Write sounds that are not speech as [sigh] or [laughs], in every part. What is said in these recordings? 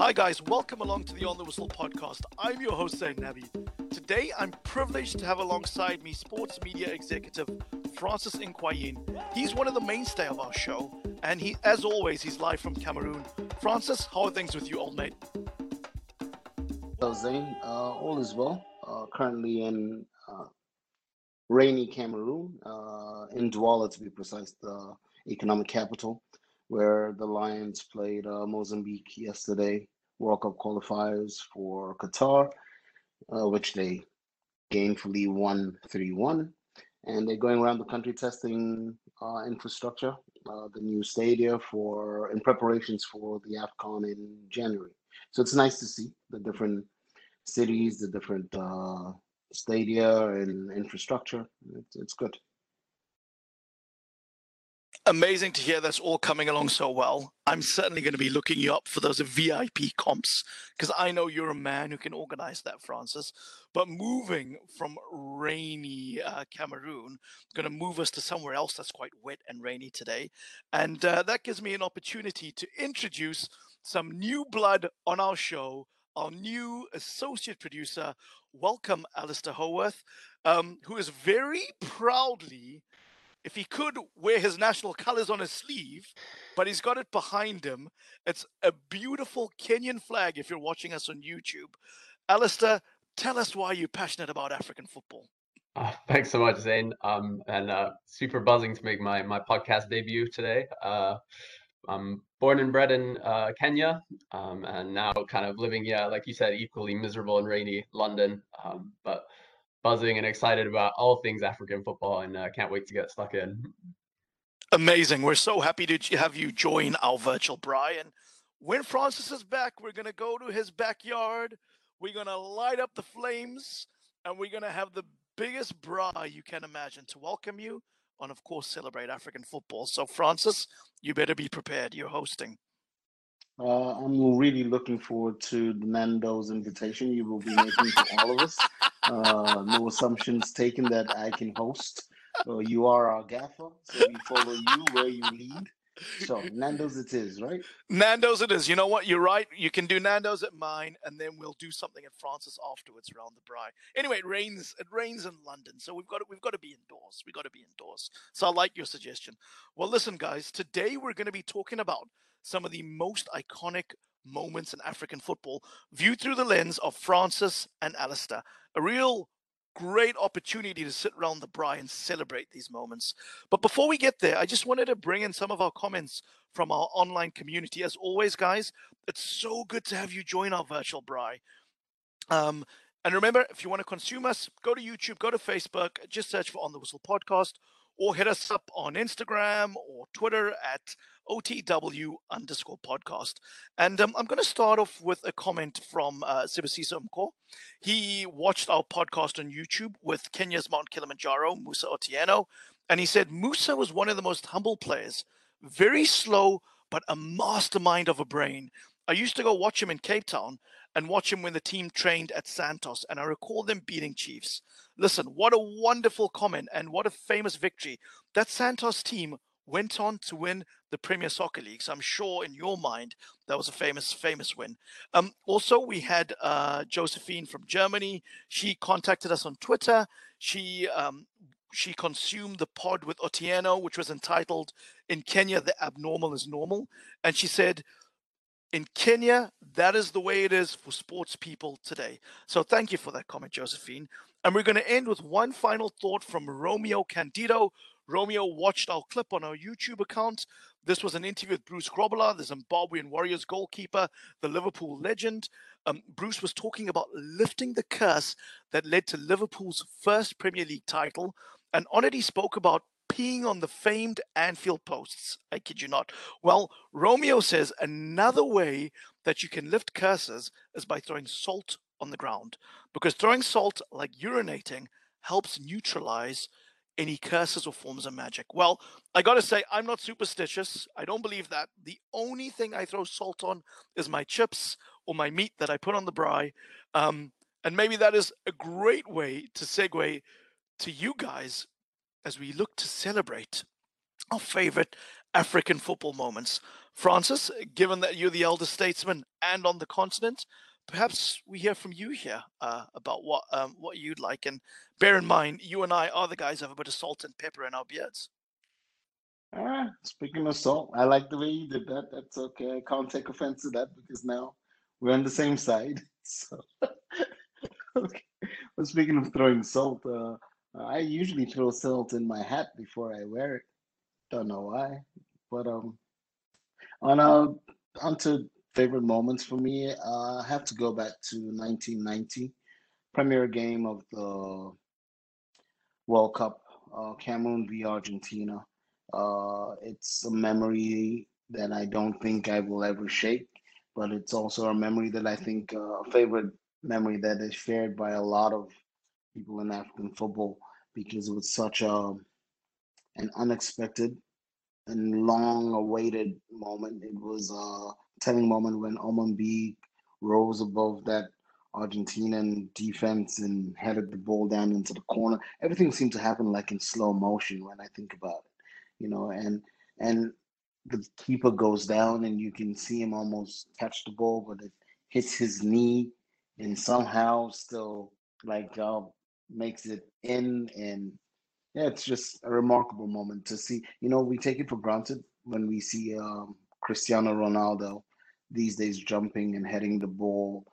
Hi, guys. Welcome along to the On the Whistle podcast. I'm your host, Zain Nabi. Today, I'm privileged to have alongside me sports media executive Francis Nkwayin. He's one of the mainstay of our show, and he, as always, he's live from Cameroon. Francis, how are things with you, old mate? Well, Zain, uh, all is well. Uh, currently in uh, rainy Cameroon, uh, in Douala to be precise, the economic capital, where the Lions played uh, Mozambique yesterday, World Cup qualifiers for Qatar, uh, which they gainfully won 3 1. And they're going around the country testing uh, infrastructure, uh, the new stadia for in preparations for the AFCON in January. So it's nice to see the different cities, the different uh, stadia and infrastructure. It's, it's good. Amazing to hear that's all coming along so well. I'm certainly going to be looking you up for those VIP comps because I know you're a man who can organize that, Francis. But moving from rainy uh, Cameroon, going to move us to somewhere else that's quite wet and rainy today. And uh, that gives me an opportunity to introduce some new blood on our show, our new associate producer. Welcome, Alistair Howarth, um, who is very proudly if he could wear his national colors on his sleeve, but he's got it behind him. It's a beautiful Kenyan flag if you're watching us on YouTube. Alistair, tell us why you're passionate about African football. Uh, [laughs] thanks so much, Zain. Um, and uh, super buzzing to make my, my podcast debut today. Uh, I'm born and bred in uh, Kenya, um, and now kind of living, yeah, like you said, equally miserable and rainy London. Um, but buzzing and excited about all things African football and uh, can't wait to get stuck in. Amazing. We're so happy to have you join our virtual braai. When Francis is back, we're going to go to his backyard. We're going to light up the flames and we're going to have the biggest braai you can imagine to welcome you and, of course, celebrate African football. So, Francis, you better be prepared. You're hosting. Uh, I'm really looking forward to Nando's invitation you will be making to all of us. [laughs] Uh, no assumptions taken that I can host. Uh, you are our gaffer, so we follow you where you lead. So Nando's it is, right? Nando's it is. You know what? You're right. You can do Nando's at mine, and then we'll do something at Francis afterwards around the braai. Anyway, it rains. It rains in London, so we've got to, we've got to be indoors. We've got to be indoors. So I like your suggestion. Well, listen, guys. Today we're going to be talking about some of the most iconic moments in African football, viewed through the lens of Francis and Alistair. A real great opportunity to sit around the braai and celebrate these moments. But before we get there, I just wanted to bring in some of our comments from our online community. As always, guys, it's so good to have you join our virtual braai. Um, and remember, if you want to consume us, go to YouTube, go to Facebook, just search for On the Whistle Podcast, or hit us up on Instagram or Twitter at OTW underscore podcast. And um, I'm going to start off with a comment from uh, Sibusiso Mko. He watched our podcast on YouTube with Kenya's Mount Kilimanjaro, Musa Otieno, and he said Musa was one of the most humble players, very slow, but a mastermind of a brain. I used to go watch him in Cape Town and watch him when the team trained at Santos, and I recall them beating Chiefs. Listen, what a wonderful comment and what a famous victory. That Santos team went on to win the Premier Soccer League. So I'm sure in your mind that was a famous, famous win. Um, also, we had uh, Josephine from Germany. She contacted us on Twitter. She um, she consumed the pod with Otieno, which was entitled "In Kenya, the Abnormal is Normal," and she said. In Kenya, that is the way it is for sports people today. So, thank you for that comment, Josephine. And we're going to end with one final thought from Romeo Candido, Romeo watched our clip on our YouTube account. This was an interview with Bruce Grobbelaar, the Zimbabwean Warriors goalkeeper, the Liverpool legend. Um, Bruce was talking about lifting the curse that led to Liverpool's first Premier League title. And on it, he spoke about peeing on the famed Anfield posts. I kid you not. Well, Romeo says another way that you can lift curses is by throwing salt on the ground, because throwing salt, like urinating, helps neutralize any curses or forms of magic. Well, I got to say, I'm not superstitious. I don't believe that. The only thing I throw salt on is my chips or my meat that I put on the braai. Um, and maybe that is a great way to segue to you guys as we look to celebrate our favorite African football moments. Francis, given that you're the elder statesman and on the continent, perhaps we hear from you here uh, about what um, what you'd like. And bear in mind, you and I are the guys who have a bit of salt and pepper in our beards. Ah, speaking of salt, I like the way you did that. That's okay. I can't take offense to that because now we're on the same side. [laughs] So, [laughs] okay. Well, speaking of throwing salt, uh, I usually throw salt in my hat before I wear it. Don't know why, but um, on uh, onto favorite moments for me, uh, I have to go back to 1990, premier game of the World Cup, uh, Cameroon v Argentina. Uh, it's a memory that I don't think I will ever shake, but it's also a memory that I think uh, a favorite memory that is shared by a lot of people in African football because it was such a an unexpected and long awaited moment. It was a telling moment when Omam-Biyik rose above that Argentinian defense and headed the ball down into the corner. Everything seemed to happen like in slow motion when I think about it, you know, and and the keeper goes down and you can see him almost catch the ball, but it hits his knee and somehow still like uh, makes it in and yeah, it's just a remarkable moment to see. You know, we take it for granted when we see um, Cristiano Ronaldo these days jumping and heading the ball.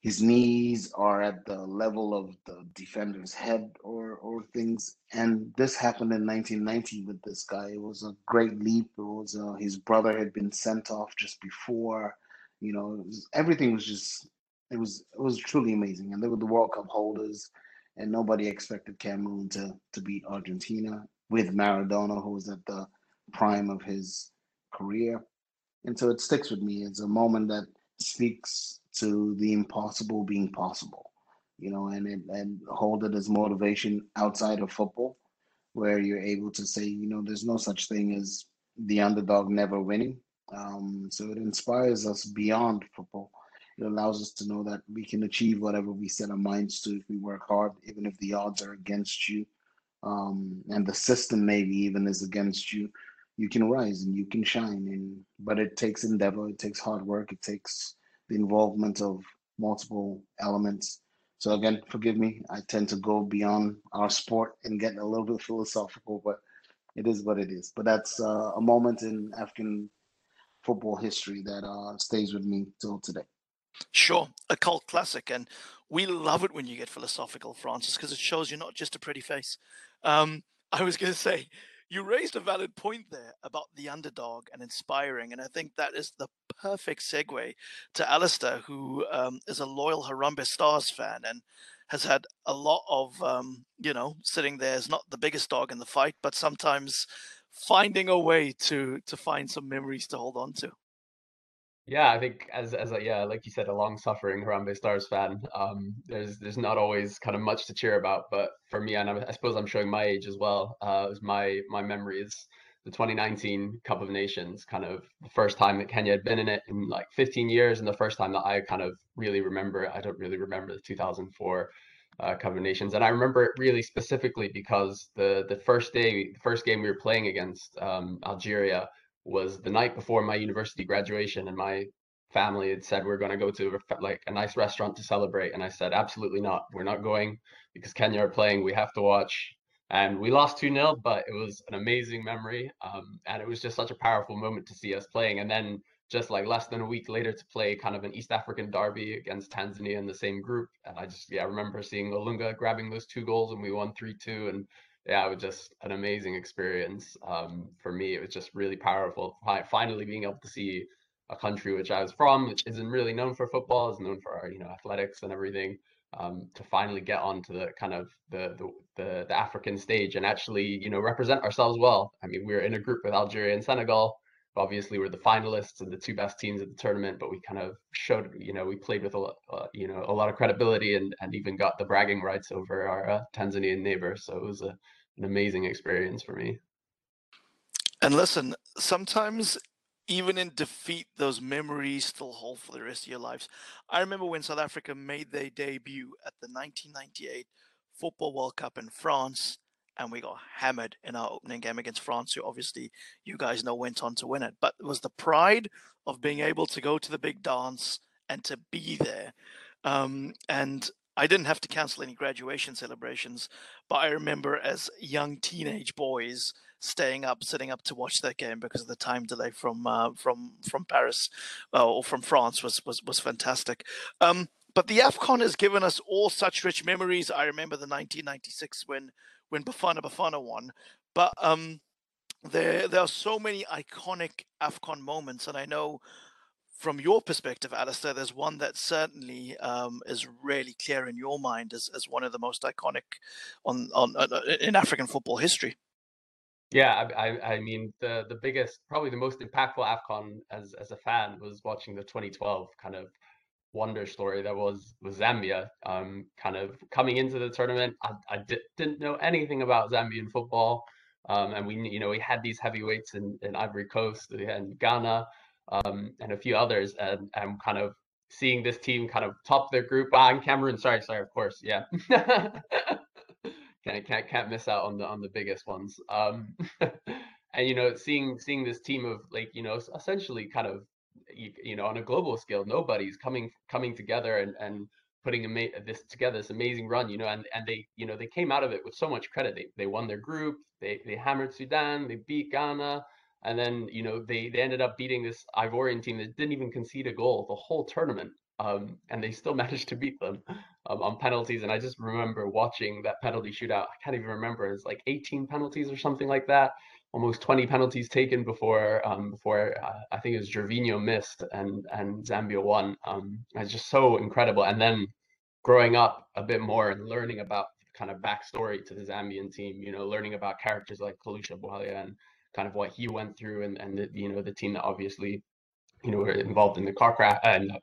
His knees are at the level of the defender's head or or things. And this happened in 1990 with this guy. It was a great leap. It was uh, his brother had been sent off just before. You know, was, everything was just it was it was truly amazing. And they were the World Cup holders and nobody expected Cameroon to to beat Argentina with Maradona, who was at the prime of his career. And so it sticks with me. It's a moment that speaks to the impossible being possible, you know, and it, and hold it as motivation outside of football, where you're able to say, you know, there's no such thing as the underdog never winning. Um, so it inspires us beyond football it allows us to know that we can achieve whatever we set our minds to if we work hard, even if the odds are against you. Um, and the system maybe even is against you. You can rise and you can shine. And but it takes endeavor, it takes hard work, it takes the involvement of multiple elements. So again, forgive me. I tend to go beyond our sport and get a little bit philosophical, but it is what it is. But that's uh, a moment in African football history that uh, stays with me till today. Sure, a cult classic, and we love it when you get philosophical, Francis, because it shows you're not just a pretty face. Um, I was going to say, you raised a valid point there about the underdog and inspiring, and I think that is the perfect segue to Alistair, who um, is a loyal Harambee Stars fan and has had a lot of, um, you know, sitting there as not the biggest dog in the fight, but sometimes finding a way to to find some memories to hold on to. Yeah, I think as as a yeah, like you said, a long suffering Harambee Stars fan, um, there's there's not always kind of much to cheer about. But for me, and I, I suppose I'm showing my age as well. Uh, my my memory is the 2019 Cup of Nations, kind of the first time that Kenya had been in it in like 15 years, and the first time that I kind of really remember. I don't really remember the 2004 uh, Cup of Nations, and I remember it really specifically because the the first day, the first game we were playing against um, Algeria was the night before my university graduation and my family had said we're going to go to like a nice restaurant to celebrate and i said absolutely not. We're not going because kenya are playing. We have to watch. And we lost 2-0 but it was an amazing memory um, and it was just such a powerful moment to see us playing. And then just like less than a week later to play kind of an east african derby against tanzania in the same group and i just yeah I remember seeing olunga grabbing those two goals and we won 3-2 and yeah, it was just an amazing experience. Um, for me, it was just really powerful. Finally, being able to see a country which I was from, which isn't really known for football, is known for our, you know athletics and everything. Um, to finally get onto the kind of the, the, the the African stage and actually you know represent ourselves well. I mean, we are in a group with Algeria and Senegal. Obviously, we're the finalists and the two best teams at the tournament, but we kind of showed you know we played with a lot uh, you know a lot of credibility and and even got the bragging rights over our uh, Tanzanian neighbor. So it was a an amazing experience for me. And listen, sometimes even in defeat, those memories still hold for the rest of your lives. I remember when South Africa made their debut at the 1998 Football World Cup in France, and we got hammered in our opening game against France, who obviously you guys know went on to win it. But it was the pride of being able to go to the big dance and to be there. Um, and I didn't have to cancel any graduation celebrations, but I remember as young teenage boys staying up, sitting up to watch that game because of the time delay from uh, from from Paris uh, or from France was was was fantastic. Um, but the Afcon has given us all such rich memories. I remember the 1996 when when Bafana Bafana won, but um, there there are so many iconic Afcon moments, and I know from your perspective, Alistair, there's one that certainly um, is really clear in your mind as, as one of the most iconic on, on uh, in African football history. Yeah, I, I mean the the biggest, probably the most impactful Afcon as as a fan was watching the 2012 kind of wonder story that was was Zambia. Um, kind of coming into the tournament, I, I di- didn't know anything about Zambian football, um, and we you know we had these heavyweights in, in Ivory Coast and Ghana um, and a few others, and kind of seeing this team kind of top their group. Ah, and Cameroon, sorry, sorry, of course, yeah. [laughs] can't can't can't miss out on the on the biggest ones. Um, [laughs] and you know, seeing seeing this team of like you know essentially kind of you, you know on a global scale, nobody's coming coming together and and putting ama- this together this amazing run you know and and they you know they came out of it with so much credit they they won their group they they hammered Sudan they beat Ghana and then, you know, they, they ended up beating this Ivorian team that didn't even concede a goal the whole tournament. Um, and they still [laughs] managed to beat them um, on penalties. And I just remember watching that penalty shootout. I can't even remember. It's like 18 penalties or something like that. Almost 20 penalties taken before um, before uh, I think it was Gervinho missed and and Zambia won. Um, it's just so incredible. And then growing up a bit more and learning about kind of backstory to the Zambian team, you know, learning about characters like Kalusha Bwalya and kind of what he went through and and the, you know the team that obviously you know were involved in the car crash and uh,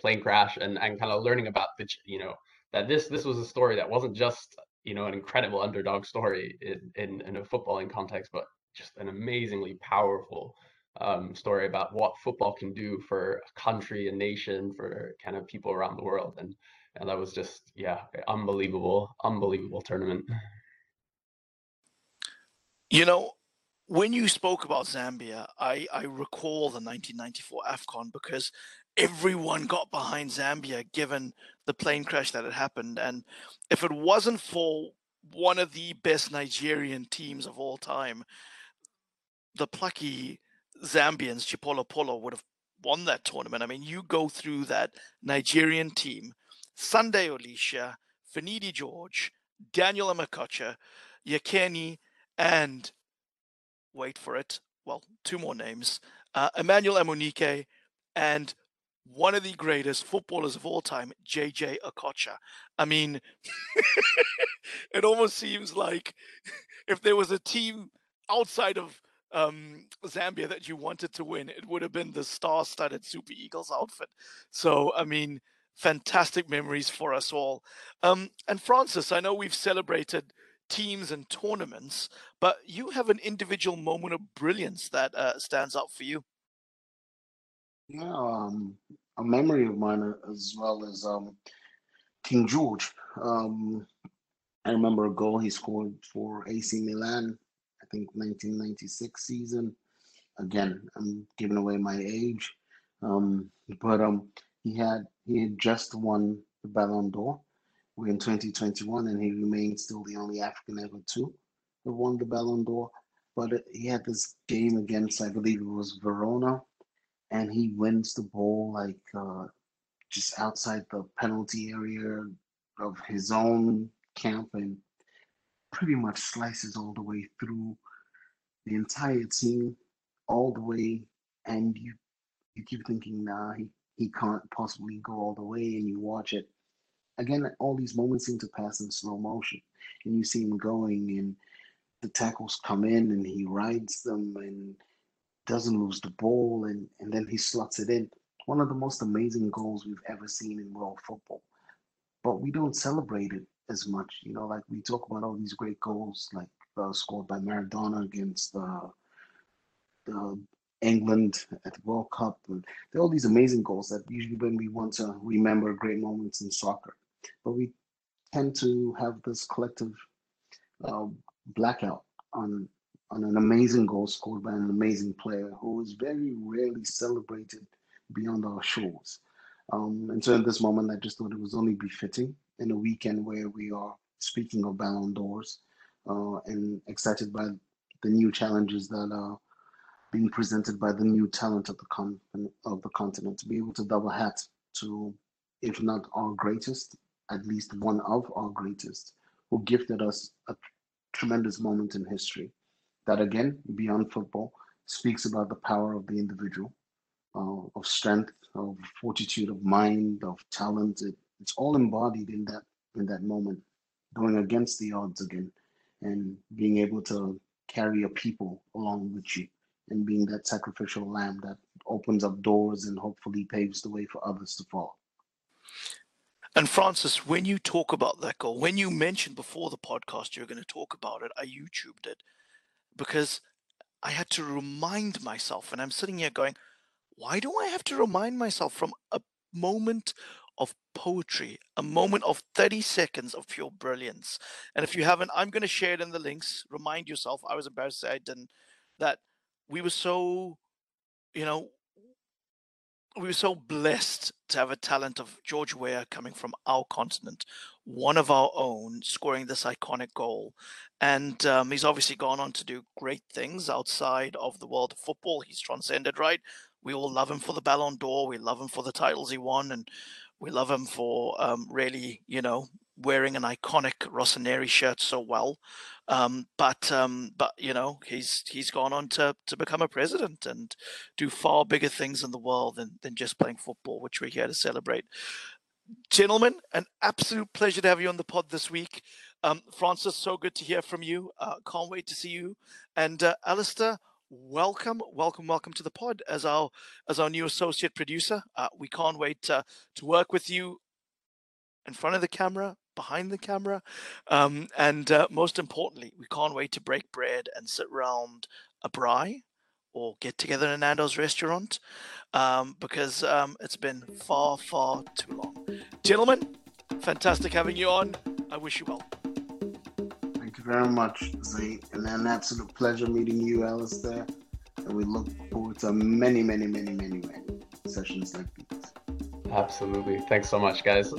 plane crash and and kind of learning about the you know that this this was a story that wasn't just you know an incredible underdog story in in, in a footballing context but just an amazingly powerful um, story about what football can do for a country, a nation, for kind of people around the world, and and that was just yeah, unbelievable, unbelievable tournament. You know, when you spoke about Zambia, I, I recall the 1994 AFCON because everyone got behind Zambia given the plane crash that had happened. And if it wasn't for one of the best Nigerian teams of all time, the plucky Zambians, Chipolopolo, would have won that tournament. I mean, you go through that Nigerian team Sunday Oliseh, Finidi George, Daniel Amokachi, Yekini, and wait for it, well, two more names, uh, Emmanuel Amunike and one of the greatest footballers of all time, JJ Okocha. I mean, [laughs] it almost seems like [laughs] if there was a team outside of um, Zambia that you wanted to win, it would have been the star-studded Super Eagles outfit. So, I mean, fantastic memories for us all. Um, and Francis, I know we've celebrated teams and tournaments, but you have an individual moment of brilliance that uh, stands out for you. Yeah, um, a memory of mine as well as um, King George. Um, I remember a goal he scored for AC Milan, think 1996 season. Again, I'm giving away my age, um, but um, he had he had just won the Ballon d'Or we're in 2021, and he remains still the only African ever to have won the Ballon d'Or. But he had this game against, I believe it was Verona, and he wins the ball like uh, just outside the penalty area of his own camp and pretty much slices all the way through the entire team, all the way, and you you keep thinking, nah, he, he can't possibly go all the way, and you watch it again, all these moments seem to pass in slow motion, and you see him going, and the tackles come in, and he rides them, and doesn't lose the ball, and and then he slots it in. One of the most amazing goals we've ever seen in world football, but we don't celebrate it as much. You know, like we talk about all these great goals, like uh, scored by Maradona against uh, the England at the World Cup. And there are all these amazing goals that usually when we want to remember great moments in soccer but we tend to have this collective uh, blackout on on an amazing goal scored by an amazing player who is very rarely celebrated beyond our shores. Um, and so in this moment, I just thought it was only befitting in a weekend where we are speaking of Ballon d'Ors uh, and excited by the new challenges that are being presented by the new talent of the con- of the continent to be able to double hat to, if not our greatest, at least one of our greatest, who gifted us a tremendous moment in history that again, beyond football, speaks about the power of the individual, uh, of strength, of fortitude, of mind, of talent. It, it's all embodied in that in that moment, going against the odds again, and being able to carry a people along with you, and being that sacrificial lamb that opens up doors and hopefully paves the way for others to follow. And Francis, when you talk about that goal, when you mentioned before the podcast you're going to talk about it, I YouTubed it because I had to remind myself, and I'm sitting here going, why do I have to remind myself from a moment of poetry, a moment of 30 seconds of pure brilliance? And if you haven't, I'm going to share it in the links. Remind yourself, I was embarrassed to say I didn't, that we were so, you know, we were so blessed to have a talent of George Weah coming from our continent, one of our own, scoring this iconic goal. And um, he's obviously gone on to do great things outside of the world of football. He's transcended, right? We all love him for the Ballon d'Or. We love him for the titles he won. And we love him for um, really, you know, wearing an iconic Rossoneri shirt so well. Um, but um, but you know he's he's gone on to to become a president and do far bigger things in the world than than just playing football, which we're here to celebrate. Gentlemen, an absolute pleasure to have you on the pod this week. Um, Francis, so good to hear from you. Uh, can't wait to see you. And uh, Alistair, welcome, welcome, welcome to the pod as our as our new associate producer. Uh, we can't wait uh, to work with you in front of the camera, behind the camera, um, and uh, most importantly, we can't wait to break bread and sit around a braai or get together in Nando's restaurant um, because um, it's been far, far too long. Gentlemen, fantastic having you on. I wish you well. Very much, Zay. And an absolute pleasure meeting you, Alistair. And we look forward to many, many, many, many, many sessions like these. Absolutely. Thanks so much, guys.